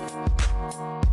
Música